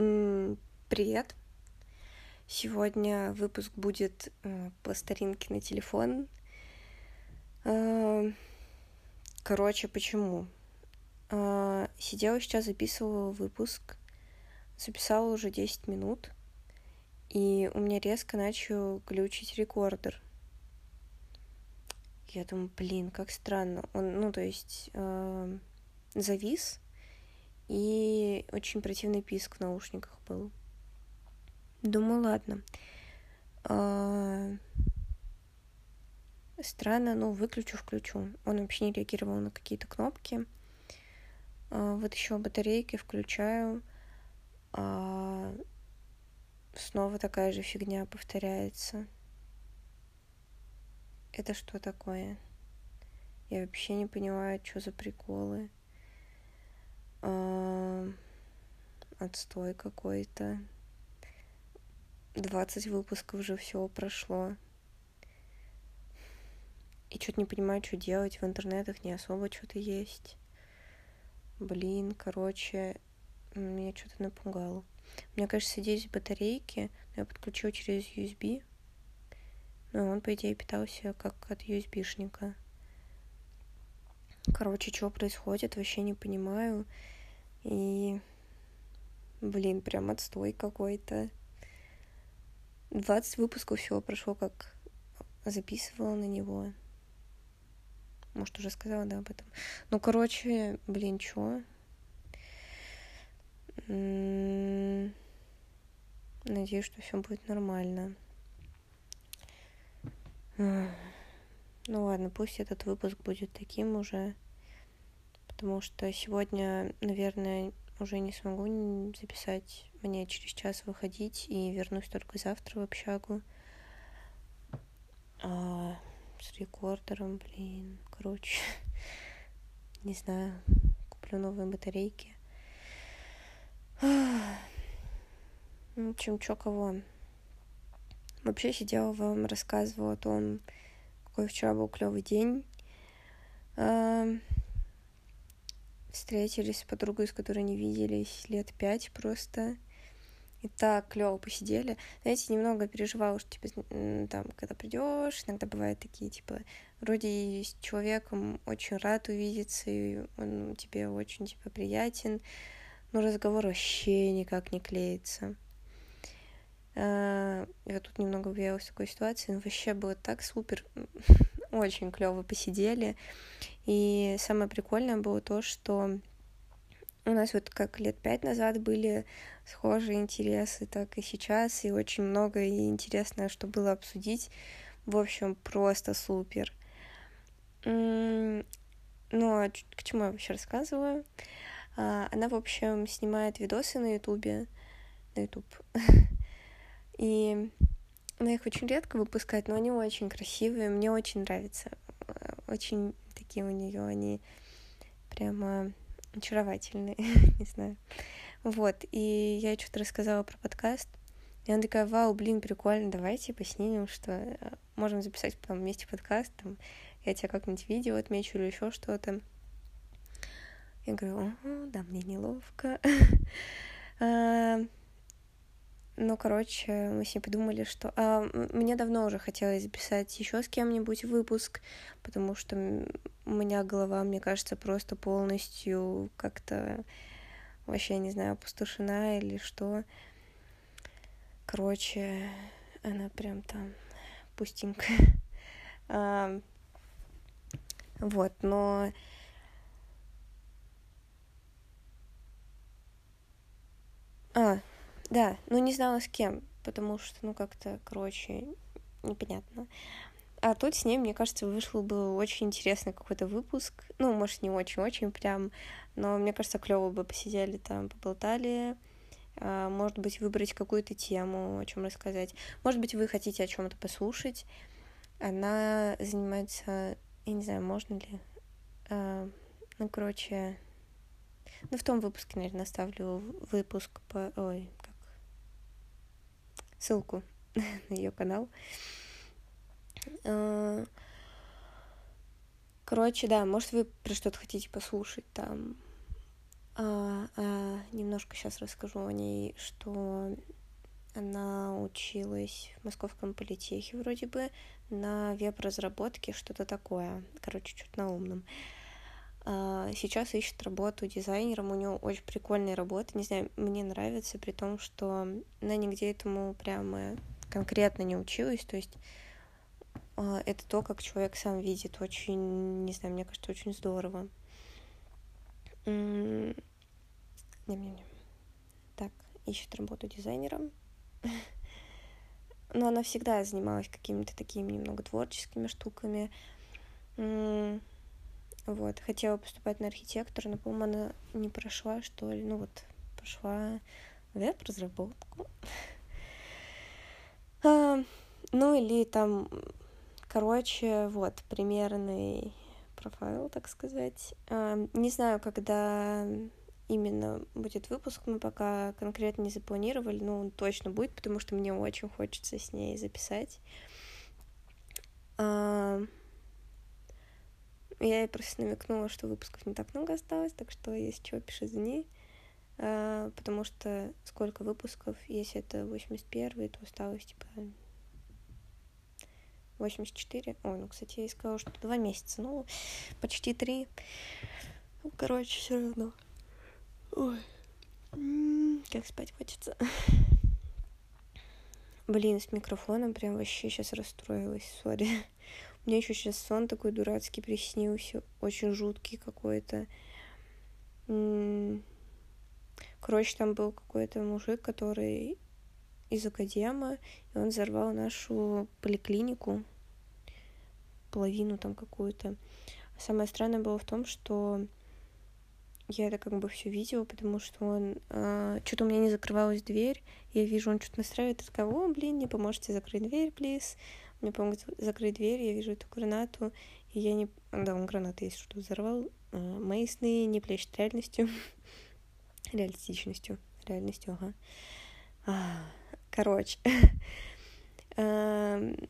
Привет. Сегодня выпуск будет э, по старинке на телефон. Э, короче, почему? Э, сидела сейчас, записывала выпуск. Записала уже 10 минут. И у меня резко начал глючить рекордер. Я думаю, блин, как странно. Он, ну, то есть, завис, и очень противный писк в наушниках был. Думаю, ладно. А... Странно, ну, выключу, включу. Он вообще не реагировал на какие-то кнопки. А, вытащила батарейки, включаю. А... Снова такая же фигня повторяется. Это что такое? Я вообще не понимаю, что за приколы. А, отстой какой-то. 20 выпусков уже всего прошло. И что-то не понимаю, что делать. В интернетах не особо что-то есть. Блин, короче, меня что-то напугало. Мне кажется, здесь батарейки, но я подключила через USB. Но он, по идее, питался как от USB-шника. Короче, что происходит, вообще не понимаю. И, блин, прям отстой какой-то. 20 выпусков всего прошло, как записывала на него. Может, уже сказала, да, об этом. Ну, короче, блин, чё? Надеюсь, что все будет нормально. Ну ладно, пусть этот выпуск будет таким уже, потому что сегодня, наверное, уже не смогу записать. Мне через час выходить и вернусь только завтра в общагу. А, с рекордером, блин, короче, не знаю, куплю новые батарейки. В общем, чё кого. Вообще сидела вам, рассказывала о том, какой вчера был клевый день. Встретились с подругой, с которой не виделись лет пять просто. И так клево посидели. Знаете, немного переживала, что типа там, когда придешь, иногда бывают такие, типа, вроде с человеком очень рад увидеться, и он тебе очень типа приятен, но разговор вообще никак не клеится. А, я тут немного боялась такой ситуации, но вообще было так супер, очень клево посидели. И самое прикольное было то, что у нас вот как лет пять назад были схожие интересы, так и сейчас, и очень много и интересное, что было обсудить. В общем, просто супер. Ну, а к чему я вообще рассказываю? А, она, в общем, снимает видосы на Ютубе, на Ютуб. И она их очень редко выпускает, но они очень красивые, мне очень нравятся. Очень такие у нее они прямо очаровательные, не знаю. Вот, и я что-то рассказала про подкаст, и она такая, вау, блин, прикольно, давайте поснимем, что э, можем записать потом вместе подкаст, там, я тебя как-нибудь видео отмечу или еще что-то. Я говорю, да, мне неловко. Ну, короче, мы с ней подумали, что... А, мне давно уже хотелось записать еще с кем-нибудь выпуск, потому что у меня голова, мне кажется, просто полностью как-то вообще, не знаю, опустошена или что. Короче, она прям там пустенькая. Вот, но... А, да, ну не знала с кем, потому что, ну, как-то, короче, непонятно. А тут с ней, мне кажется, вышел бы очень интересный какой-то выпуск. Ну, может, не очень-очень прям, но мне кажется, клево бы посидели там, поболтали. А, может быть, выбрать какую-то тему, о чем рассказать. Может быть, вы хотите о чем-то послушать. Она занимается, я не знаю, можно ли. А, ну, короче, ну, в том выпуске, наверное, оставлю выпуск по... Ой, ссылку на ее канал. А, короче, да, может, вы про что-то хотите послушать там. А, а, немножко сейчас расскажу о ней, что она училась в Московском политехе вроде бы на веб-разработке, что-то такое. Короче, чуть на умном. А, сейчас ищет работу дизайнером, у нее очень прикольная работа, не знаю, мне нравится, при том, что она нигде этому прямо конкретно не училась, то есть а, это то, как человек сам видит, очень, не знаю, мне кажется, очень здорово. Не-не-не. Так, ищет работу дизайнером. Но она всегда занималась какими-то такими немного творческими штуками. Вот, хотела поступать на архитектора, но, по-моему, она не прошла, что ли. Ну вот, пошла веб-разработку. а, ну или там, короче, вот, примерный профайл, так сказать. А, не знаю, когда именно будет выпуск, мы пока конкретно не запланировали, но он точно будет, потому что мне очень хочется с ней записать. А... Я ей просто намекнула, что выпусков не так много осталось, так что если что, пиши за ней. А, потому что сколько выпусков, если это 81 то осталось типа 84. Ой, ну, кстати, я ей сказала, что два месяца, ну, почти три. Ну, короче, все равно. Ой. Как спать хочется. Блин, с микрофоном прям вообще сейчас расстроилась, сори. Мне еще сейчас сон такой дурацкий приснился, очень жуткий какой-то. Короче, там был какой-то мужик, который из академа, и он взорвал нашу поликлинику, половину там какую-то. Самое странное было в том, что я это как бы все видела, потому что он... Э, что-то у меня не закрывалась дверь, я вижу, он что-то настраивает, и такая, о, блин, не поможете закрыть дверь, плиз. Мне помогут закрыть дверь, я вижу эту гранату, и я не... Да, он гранаты, если что, взорвал. Э, мои сны не плещут реальностью. Реалистичностью. Реальностью, ага. А, короче. Эм,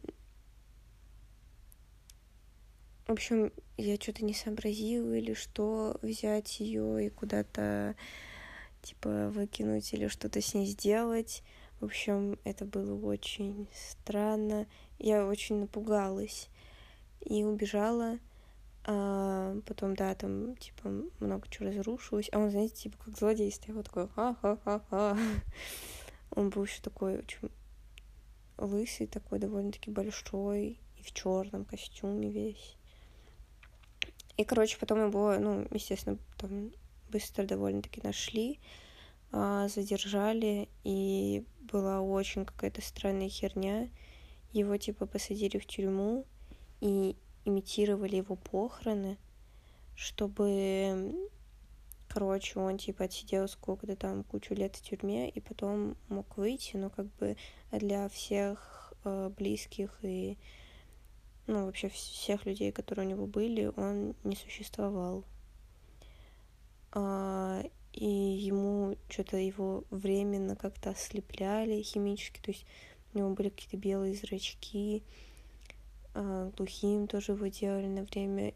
в общем, я что-то не сообразила или что, взять ее и куда-то типа выкинуть или что-то с ней сделать. В общем, это было очень странно. Я очень напугалась и убежала. А потом, да, там, типа, много чего разрушилось. А он, знаете, типа, как злодей стоял, такой ха-ха-ха-ха. Он был еще такой очень лысый, такой довольно-таки большой, и в черном костюме весь. И, короче, потом его, ну, естественно, там быстро довольно-таки нашли, а, задержали, и была очень какая-то странная херня. Его, типа, посадили в тюрьму и имитировали его похороны, чтобы, короче, он, типа, отсидел сколько-то там, кучу лет в тюрьме, и потом мог выйти, но как бы для всех э, близких и ну, вообще всех людей, которые у него были, он не существовал. А, и ему что-то его временно как-то ослепляли химически, то есть у него были какие-то белые зрачки, а, глухим тоже его делали на время.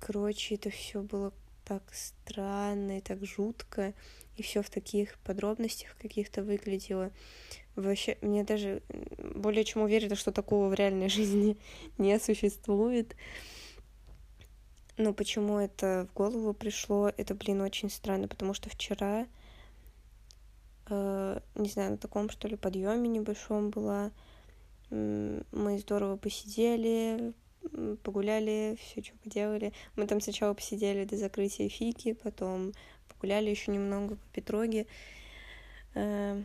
Короче, это все было так странно и так жутко, и все в таких подробностях каких-то выглядело. Вообще, мне даже более чем уверена, что такого в реальной жизни не существует. Но почему это в голову пришло, это, блин, очень странно, потому что вчера, не знаю, на таком, что ли, подъеме небольшом была, мы здорово посидели, погуляли, все что поделали. Мы там сначала посидели до закрытия фики, потом погуляли еще немного по Петроге. Э,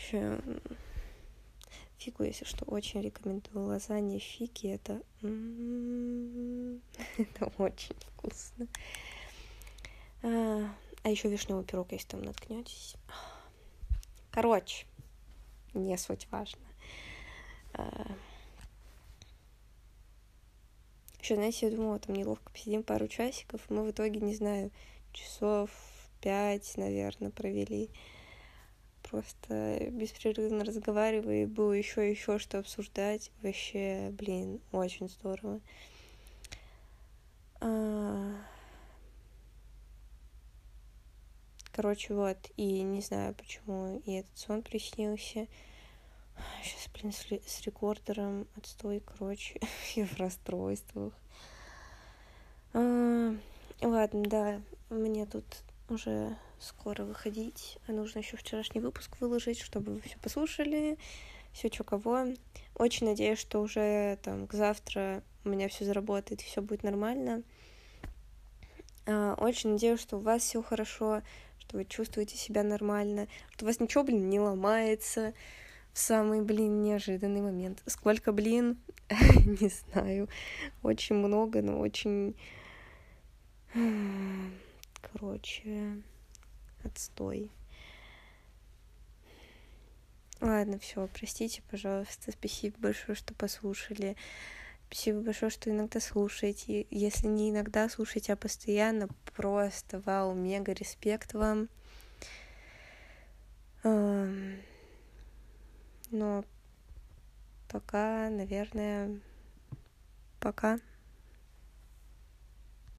Вообще, фигу, если что, очень рекомендую. Лазанья фики, это... это очень вкусно. А, еще вишневый пирог, если там наткнетесь. Короче, не суть важно. А... Еще, знаете, я думала, там неловко посидим пару часиков. Мы в итоге, не знаю, часов пять, наверное, провели просто беспрерывно разговаривая, и было еще еще что обсуждать. Вообще, блин, очень здорово. А... Короче, вот, и не знаю, почему и этот сон приснился. Сейчас, блин, с, рекордером отстой, короче, я в расстройствах. А, ладно, да, мне тут уже скоро выходить, а нужно еще вчерашний выпуск выложить, чтобы вы все послушали, все что кого. Очень надеюсь, что уже там к завтра у меня все заработает, все будет нормально. А, очень надеюсь, что у вас все хорошо, что вы чувствуете себя нормально, что у вас ничего, блин, не ломается в самый, блин, неожиданный момент. Сколько, блин, не знаю, очень много, но очень... Короче, отстой. Ладно, все, простите, пожалуйста. Спасибо большое, что послушали. Спасибо большое, что иногда слушаете. Если не иногда слушаете, а постоянно, просто вау, мега респект вам. Но пока, наверное, пока.